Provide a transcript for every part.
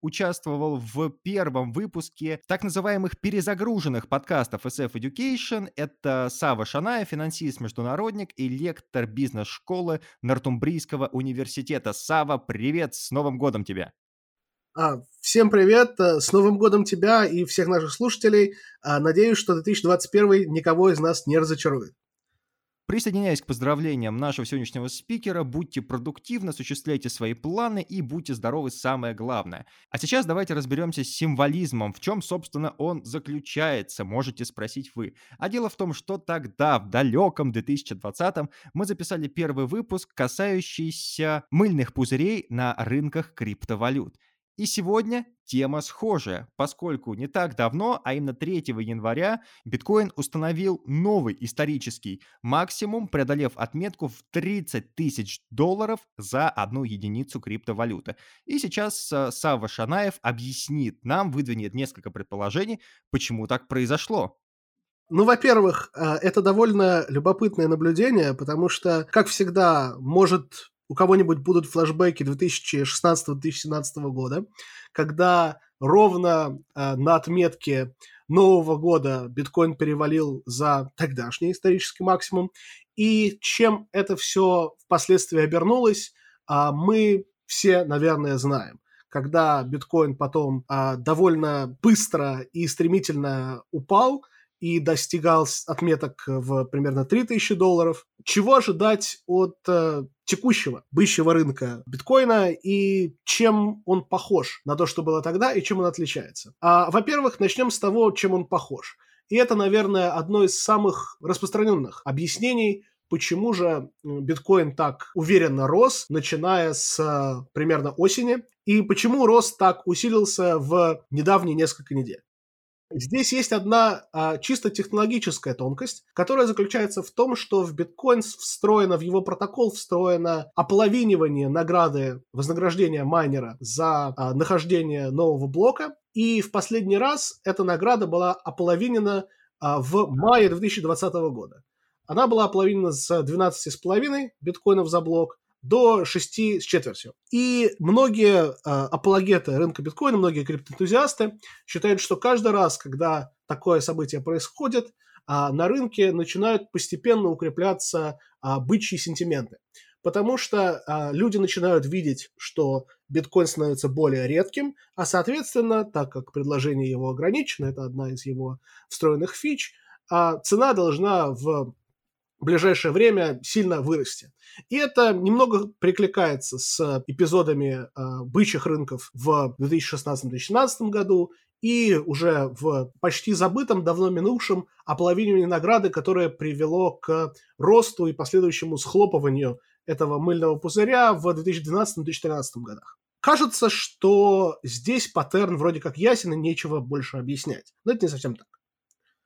участвовал в первом выпуске так называемых перезагруженных подкастов SF Education. Это Сава Шаная, финансист-международник и лектор бизнес-школы Нортумбрийского университета. Сава, привет, с Новым годом тебя! А, всем привет, э, с Новым годом тебя и всех наших слушателей. А, надеюсь, что 2021 никого из нас не разочарует. Присоединяясь к поздравлениям нашего сегодняшнего спикера, будьте продуктивны, осуществляйте свои планы и будьте здоровы, самое главное. А сейчас давайте разберемся с символизмом, в чем, собственно, он заключается, можете спросить вы. А дело в том, что тогда, в далеком 2020-м, мы записали первый выпуск, касающийся мыльных пузырей на рынках криптовалют. И сегодня тема схожая, поскольку не так давно, а именно 3 января, биткоин установил новый исторический максимум, преодолев отметку в 30 тысяч долларов за одну единицу криптовалюты. И сейчас э, Сава Шанаев объяснит нам, выдвинет несколько предположений, почему так произошло. Ну, во-первых, э, это довольно любопытное наблюдение, потому что, как всегда, может у кого-нибудь будут флешбеки 2016-2017 года, когда ровно э, на отметке Нового года биткоин перевалил за тогдашний исторический максимум. И чем это все впоследствии обернулось, э, мы все, наверное, знаем. Когда биткоин потом э, довольно быстро и стремительно упал – и достигал отметок в примерно 3000 долларов. Чего ожидать от э, текущего, бычьего рынка биткоина и чем он похож на то, что было тогда и чем он отличается? А, во-первых, начнем с того, чем он похож. И это, наверное, одно из самых распространенных объяснений, почему же биткоин так уверенно рос, начиная с э, примерно осени, и почему рост так усилился в недавние несколько недель. Здесь есть одна а, чисто технологическая тонкость, которая заключается в том, что в биткоин встроено, в его протокол встроено ополовинивание награды вознаграждения майнера за а, нахождение нового блока. И в последний раз эта награда была ополовинена а, в мае 2020 года. Она была ополовинена с 12,5 биткоинов за блок до 6 с четвертью. И многие э, апологеты рынка биткоина, многие криптоэнтузиасты считают, что каждый раз, когда такое событие происходит, э, на рынке начинают постепенно укрепляться э, бычьи сентименты. Потому что э, люди начинают видеть, что биткоин становится более редким, а соответственно, так как предложение его ограничено, это одна из его встроенных фич, э, цена должна в в ближайшее время сильно вырасти. И это немного прикликается с эпизодами э, бычьих рынков в 2016-2017 году и уже в почти забытом, давно минувшем ополовинивании награды, которое привело к росту и последующему схлопыванию этого мыльного пузыря в 2012-2013 годах. Кажется, что здесь паттерн вроде как ясен и нечего больше объяснять. Но это не совсем так.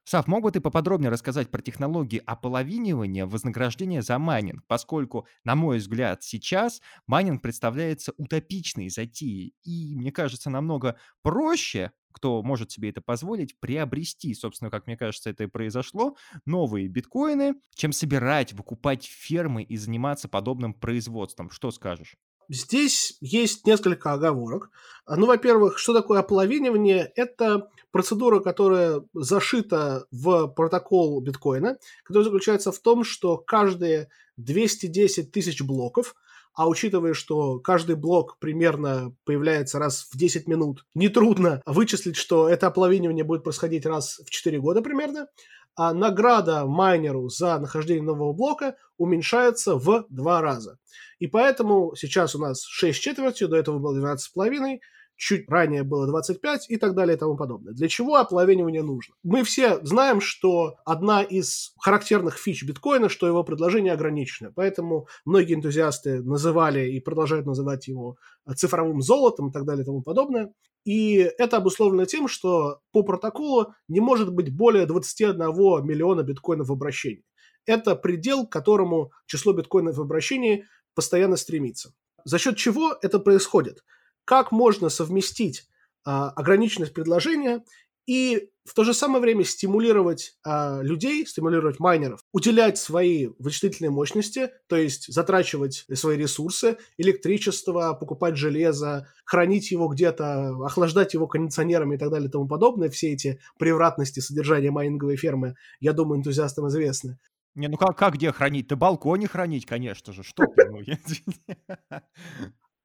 Сав, мог бы ты поподробнее рассказать про технологии ополовинивания вознаграждения за майнинг, поскольку, на мой взгляд, сейчас майнинг представляется утопичной затеей, и, мне кажется, намного проще кто может себе это позволить, приобрести, собственно, как мне кажется, это и произошло, новые биткоины, чем собирать, выкупать фермы и заниматься подобным производством. Что скажешь? Здесь есть несколько оговорок. Ну, во-первых, что такое ополовинивание? Это процедура, которая зашита в протокол биткоина, которая заключается в том, что каждые 210 тысяч блоков, а учитывая, что каждый блок примерно появляется раз в 10 минут, нетрудно вычислить, что это ополовинивание будет происходить раз в 4 года примерно, а награда майнеру за нахождение нового блока уменьшается в два раза. И поэтому сейчас у нас 6 четвертью, до этого было 12,5, чуть ранее было 25 и так далее и тому подобное. Для чего оплавенивание нужно? Мы все знаем, что одна из характерных фич биткоина, что его предложение ограничено. Поэтому многие энтузиасты называли и продолжают называть его цифровым золотом и так далее и тому подобное. И это обусловлено тем, что по протоколу не может быть более 21 миллиона биткоинов в обращении. Это предел, к которому число биткоинов в обращении постоянно стремится. За счет чего это происходит? Как можно совместить а, ограниченность предложения и в то же самое время стимулировать а, людей, стимулировать майнеров, уделять свои вычислительные мощности, то есть затрачивать свои ресурсы, электричество, покупать железо, хранить его где-то, охлаждать его кондиционерами и так далее и тому подобное. Все эти превратности содержания майнинговой фермы, я думаю, энтузиастам известны. Не, ну как, как где хранить? На балконе хранить, конечно же. Что ты?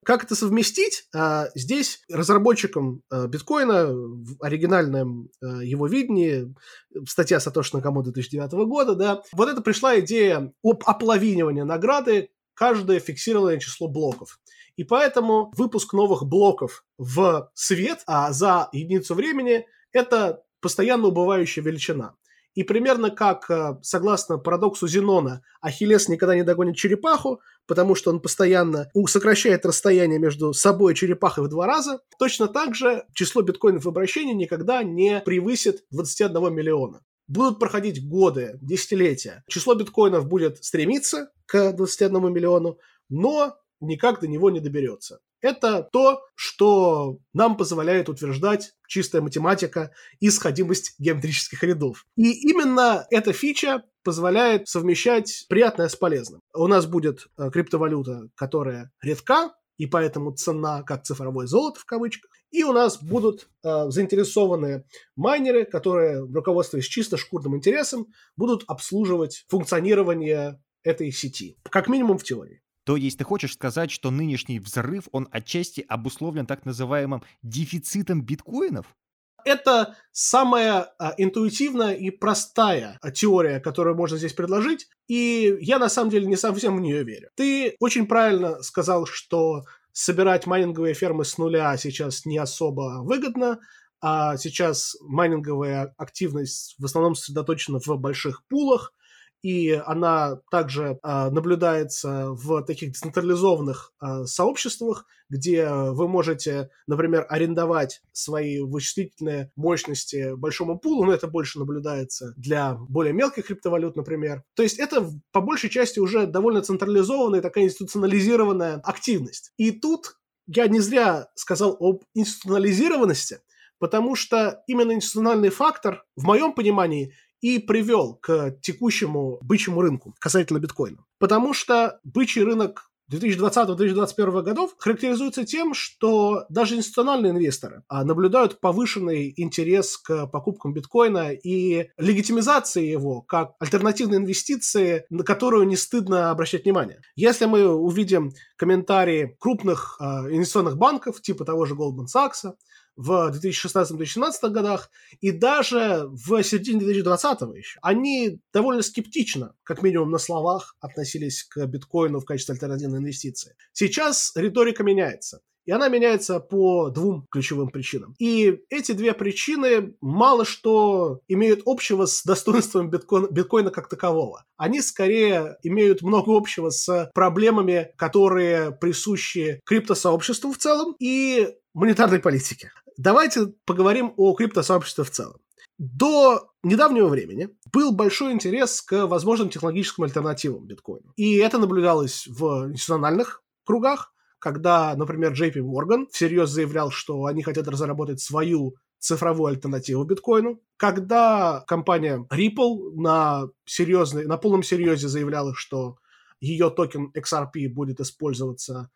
Как это совместить? А, здесь разработчикам а, биткоина в оригинальном а, его видении, статья Сатоши Накамото 2009 года, да, вот это пришла идея об ополовинивании награды каждое фиксированное число блоков. И поэтому выпуск новых блоков в свет а за единицу времени – это постоянно убывающая величина. И примерно как, э, согласно парадоксу Зенона, Ахиллес никогда не догонит черепаху, потому что он постоянно сокращает расстояние между собой и черепахой в два раза, точно так же число биткоинов в обращении никогда не превысит 21 миллиона. Будут проходить годы, десятилетия. Число биткоинов будет стремиться к 21 миллиону, но никак до него не доберется. Это то, что нам позволяет утверждать чистая математика и сходимость геометрических рядов. И именно эта фича позволяет совмещать приятное с полезным. У нас будет э, криптовалюта, которая редка, и поэтому цена как цифровое золото в кавычках. И у нас будут э, заинтересованные майнеры, которые, руководствуясь чисто шкурным интересом, будут обслуживать функционирование этой сети. Как минимум в теории. То есть ты хочешь сказать, что нынешний взрыв, он отчасти обусловлен так называемым дефицитом биткоинов? Это самая а, интуитивная и простая а, теория, которую можно здесь предложить, и я на самом деле не совсем в нее верю. Ты очень правильно сказал, что собирать майнинговые фермы с нуля сейчас не особо выгодно, а сейчас майнинговая активность в основном сосредоточена в больших пулах, и она также э, наблюдается в таких децентрализованных э, сообществах, где вы можете, например, арендовать свои вычислительные мощности большому пулу, но это больше наблюдается для более мелких криптовалют, например. То есть это по большей части уже довольно централизованная, такая институционализированная активность. И тут я не зря сказал об институционализированности, потому что именно институциональный фактор, в моем понимании, и привел к текущему бычьему рынку касательно биткоина. Потому что бычий рынок 2020-2021 годов характеризуется тем, что даже институциональные инвесторы а, наблюдают повышенный интерес к покупкам биткоина и легитимизации его как альтернативной инвестиции, на которую не стыдно обращать внимание. Если мы увидим комментарии крупных а, инвестиционных банков, типа того же Goldman Sachs, в 2016-2017 годах и даже в середине 2020 еще. Они довольно скептично, как минимум на словах, относились к биткоину в качестве альтернативной инвестиции. Сейчас риторика меняется. И она меняется по двум ключевым причинам. И эти две причины мало что имеют общего с достоинством биткоина, биткоина как такового. Они скорее имеют много общего с проблемами, которые присущи криптосообществу в целом и монетарной политике давайте поговорим о криптосообществе в целом. До недавнего времени был большой интерес к возможным технологическим альтернативам биткоину. И это наблюдалось в институциональных кругах, когда, например, JP Morgan всерьез заявлял, что они хотят разработать свою цифровую альтернативу биткоину. Когда компания Ripple на, серьезной, на полном серьезе заявляла, что ее токен XRP будет использоваться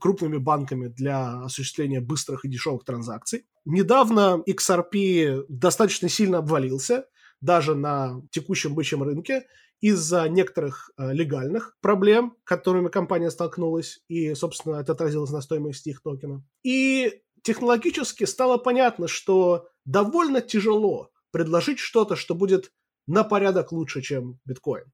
крупными банками для осуществления быстрых и дешевых транзакций. Недавно XRP достаточно сильно обвалился, даже на текущем бычьем рынке, из-за некоторых э, легальных проблем, которыми компания столкнулась, и, собственно, это отразилось на стоимости их токена. И технологически стало понятно, что довольно тяжело предложить что-то, что будет на порядок лучше, чем биткоин.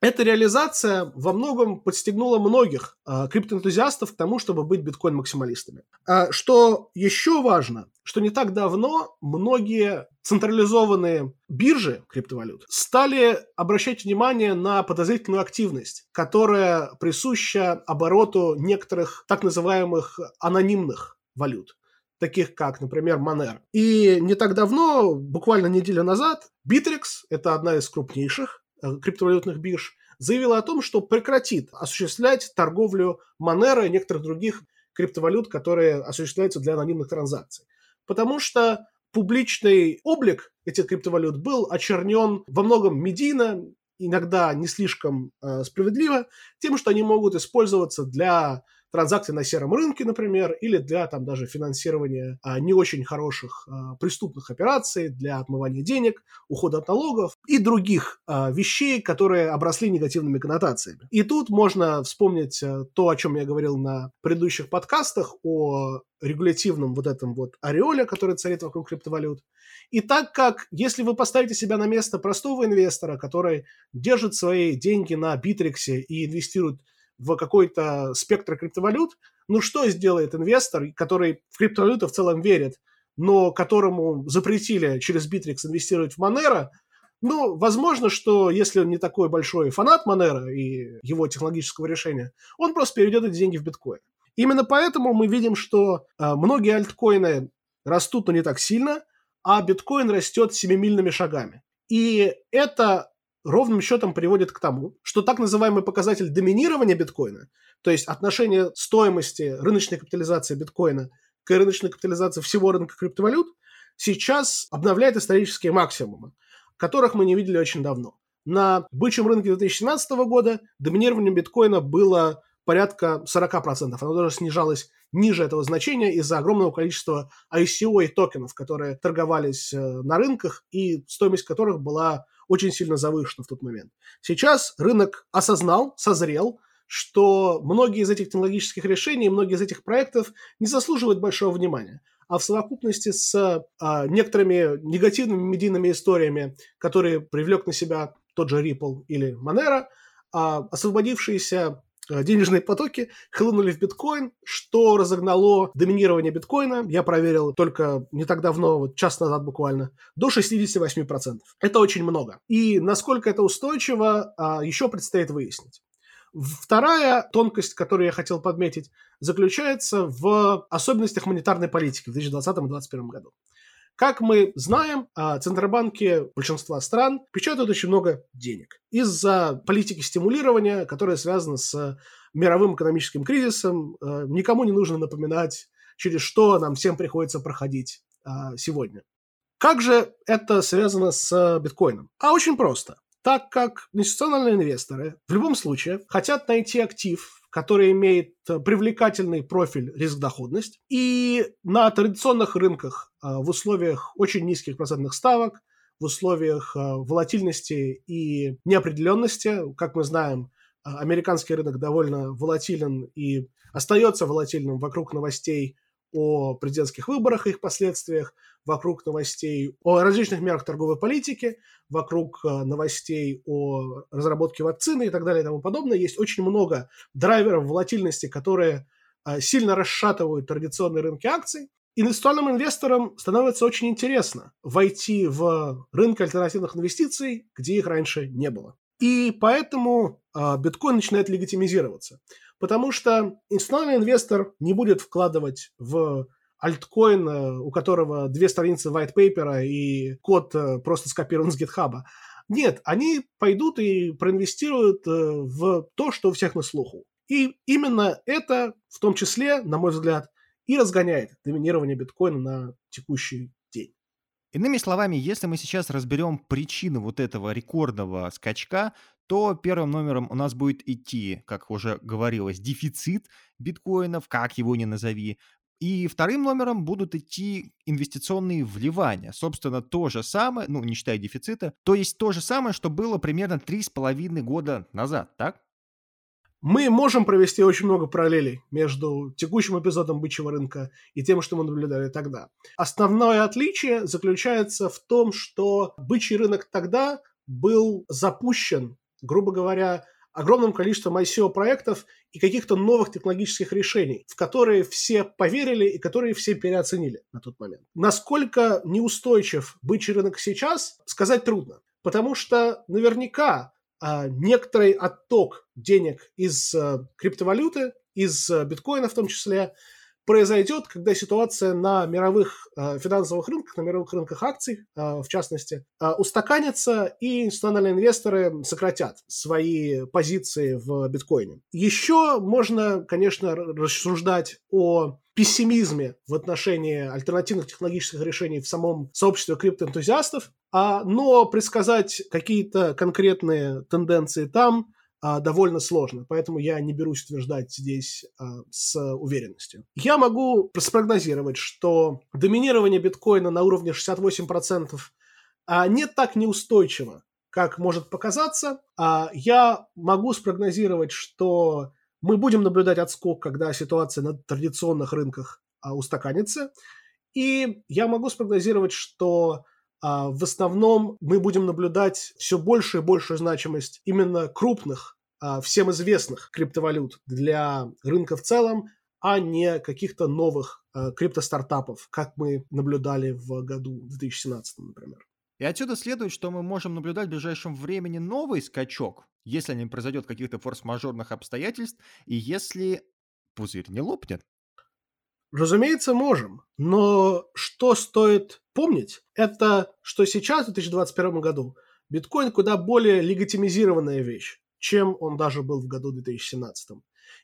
Эта реализация во многом подстегнула многих э, криптоэнтузиастов к тому, чтобы быть биткоин-максималистами. А что еще важно, что не так давно многие централизованные биржи криптовалют стали обращать внимание на подозрительную активность, которая присуща обороту некоторых так называемых анонимных валют таких как, например, Monero. И не так давно, буквально неделю назад, Bittrex, это одна из крупнейших криптовалютных бирж, заявила о том, что прекратит осуществлять торговлю Monero и некоторых других криптовалют, которые осуществляются для анонимных транзакций. Потому что публичный облик этих криптовалют был очернен во многом медийно, иногда не слишком э, справедливо, тем, что они могут использоваться для транзакций на сером рынке, например, или для там даже финансирования а, не очень хороших а, преступных операций, для отмывания денег, ухода от налогов и других а, вещей, которые обросли негативными коннотациями. И тут можно вспомнить а, то, о чем я говорил на предыдущих подкастах, о регулятивном вот этом вот ореоле, который царит вокруг криптовалют. И так как, если вы поставите себя на место простого инвестора, который держит свои деньги на Битриксе и инвестирует в какой-то спектр криптовалют, ну что сделает инвестор, который в криптовалюты в целом верит, но которому запретили через Bittrex инвестировать в Monero, ну, возможно, что если он не такой большой фанат Monero и его технологического решения, он просто переведет эти деньги в биткоин. Именно поэтому мы видим, что э, многие альткоины растут, но не так сильно, а биткоин растет семимильными шагами. И это ровным счетом приводит к тому, что так называемый показатель доминирования биткоина, то есть отношение стоимости рыночной капитализации биткоина к рыночной капитализации всего рынка криптовалют, сейчас обновляет исторические максимумы, которых мы не видели очень давно. На бычьем рынке 2017 года доминирование биткоина было порядка 40%. Оно даже снижалось ниже этого значения из-за огромного количества ICO и токенов, которые торговались э, на рынках и стоимость которых была очень сильно завышена в тот момент. Сейчас рынок осознал, созрел, что многие из этих технологических решений, многие из этих проектов не заслуживают большого внимания. А в совокупности с а, некоторыми негативными медийными историями, которые привлек на себя тот же Ripple или Monero, а, освободившиеся денежные потоки хлынули в биткоин, что разогнало доминирование биткоина, я проверил только не так давно, вот час назад буквально, до 68%. Это очень много. И насколько это устойчиво, а, еще предстоит выяснить. Вторая тонкость, которую я хотел подметить, заключается в особенностях монетарной политики в 2020 и 2021 году. Как мы знаем, а, центробанки большинства стран печатают очень много денег из-за политики стимулирования, которая связана с мировым экономическим кризисом. А, никому не нужно напоминать, через что нам всем приходится проходить а, сегодня. Как же это связано с биткоином? А очень просто. Так как инвестиционные инвесторы в любом случае хотят найти актив, который имеет э, привлекательный профиль риск-доходность. И на традиционных рынках э, в условиях очень низких процентных ставок, в условиях э, волатильности и неопределенности, как мы знаем, американский рынок довольно волатилен и остается волатильным вокруг новостей о президентских выборах и их последствиях, вокруг новостей о различных мерах торговой политики, вокруг э, новостей о разработке вакцины и так далее и тому подобное. Есть очень много драйверов волатильности, которые э, сильно расшатывают традиционные рынки акций. Инвестиционным инвесторам становится очень интересно войти в рынок альтернативных инвестиций, где их раньше не было. И поэтому э, биткоин начинает легитимизироваться. Потому что институциональный инвестор не будет вкладывать в альткоин, э, у которого две страницы white paper и код э, просто скопирован с GitHub. Нет, они пойдут и проинвестируют э, в то, что у всех на слуху. И именно это, в том числе, на мой взгляд, и разгоняет доминирование биткоина на текущий. Иными словами, если мы сейчас разберем причину вот этого рекордного скачка, то первым номером у нас будет идти, как уже говорилось, дефицит биткоинов, как его ни назови. И вторым номером будут идти инвестиционные вливания. Собственно, то же самое, ну, не считая дефицита, то есть то же самое, что было примерно 3,5 года назад, так? Мы можем провести очень много параллелей между текущим эпизодом бычьего рынка и тем, что мы наблюдали тогда. Основное отличие заключается в том, что бычий рынок тогда был запущен грубо говоря, огромным количеством ICO-проектов и каких-то новых технологических решений, в которые все поверили и которые все переоценили на тот момент. Насколько неустойчив бычий рынок сейчас, сказать трудно, потому что наверняка некоторый отток денег из а, криптовалюты, из а, биткоина в том числе, произойдет, когда ситуация на мировых э, финансовых рынках, на мировых рынках акций, э, в частности, э, устаканится, и институциональные инвесторы сократят свои позиции в биткоине. Еще можно, конечно, рассуждать о пессимизме в отношении альтернативных технологических решений в самом сообществе криптоэнтузиастов, а, но предсказать какие-то конкретные тенденции там довольно сложно, поэтому я не берусь утверждать здесь а, с уверенностью. Я могу спрогнозировать, что доминирование биткоина на уровне 68% а, не так неустойчиво, как может показаться. А, я могу спрогнозировать, что мы будем наблюдать отскок, когда ситуация на традиционных рынках а, устаканится. И я могу спрогнозировать, что а в основном мы будем наблюдать все большую и большую значимость именно крупных, а, всем известных криптовалют для рынка в целом, а не каких-то новых а, криптостартапов, как мы наблюдали в году 2017, например. И отсюда следует, что мы можем наблюдать в ближайшем времени новый скачок, если не произойдет каких-то форс-мажорных обстоятельств, и если пузырь не лопнет. Разумеется, можем. Но что стоит помнить, это что сейчас, в 2021 году, биткоин куда более легитимизированная вещь, чем он даже был в году 2017.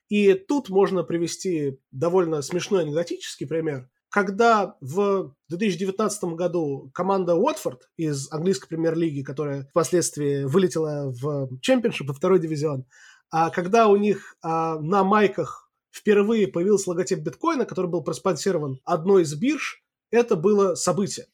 И тут можно привести довольно смешной анекдотический пример. Когда в 2019 году команда Уотфорд из английской премьер-лиги, которая впоследствии вылетела в чемпионшип, во второй дивизион, а когда у них а, на майках впервые появился логотип биткоина, который был проспонсирован одной из бирж, это было событие.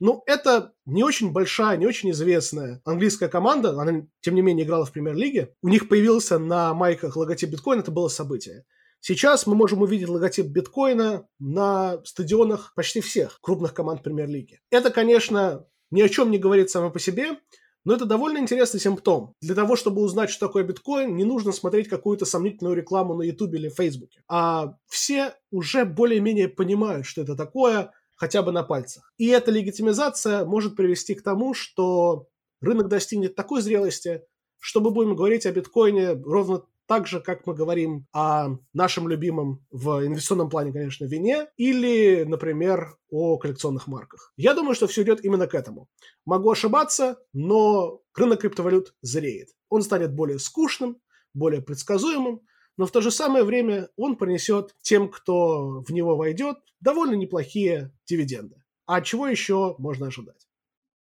Ну, это не очень большая, не очень известная английская команда, она, тем не менее, играла в премьер-лиге. У них появился на майках логотип биткоина, это было событие. Сейчас мы можем увидеть логотип биткоина на стадионах почти всех крупных команд премьер-лиги. Это, конечно, ни о чем не говорит само по себе, но это довольно интересный симптом. Для того, чтобы узнать, что такое биткоин, не нужно смотреть какую-то сомнительную рекламу на YouTube или Фейсбуке. А все уже более-менее понимают, что это такое, хотя бы на пальцах. И эта легитимизация может привести к тому, что рынок достигнет такой зрелости, что мы будем говорить о биткоине ровно так же, как мы говорим о нашем любимом в инвестиционном плане, конечно, вине, или, например, о коллекционных марках. Я думаю, что все идет именно к этому. Могу ошибаться, но рынок криптовалют зреет. Он станет более скучным, более предсказуемым, но в то же самое время он принесет тем, кто в него войдет, довольно неплохие дивиденды. А чего еще можно ожидать?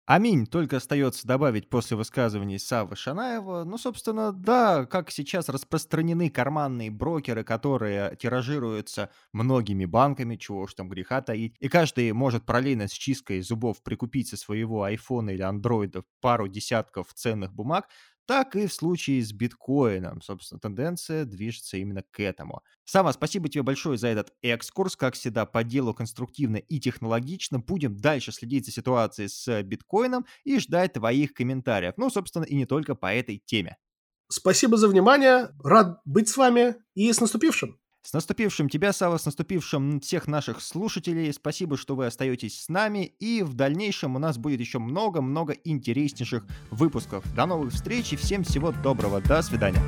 Аминь, только остается добавить после высказываний Савы Шанаева. Ну, собственно, да, как сейчас распространены карманные брокеры, которые тиражируются многими банками, чего уж там греха таить, и каждый может параллельно с чисткой зубов прикупить со своего айфона или андроида пару десятков ценных бумаг, так и в случае с биткоином. Собственно, тенденция движется именно к этому. Сама, спасибо тебе большое за этот экскурс. Как всегда, по делу конструктивно и технологично. Будем дальше следить за ситуацией с биткоином и ждать твоих комментариев. Ну, собственно, и не только по этой теме. Спасибо за внимание. Рад быть с вами и с наступившим. С наступившим тебя, Сава, с наступившим всех наших слушателей. Спасибо, что вы остаетесь с нами. И в дальнейшем у нас будет еще много-много интереснейших выпусков. До новых встреч и всем всего доброго. До свидания.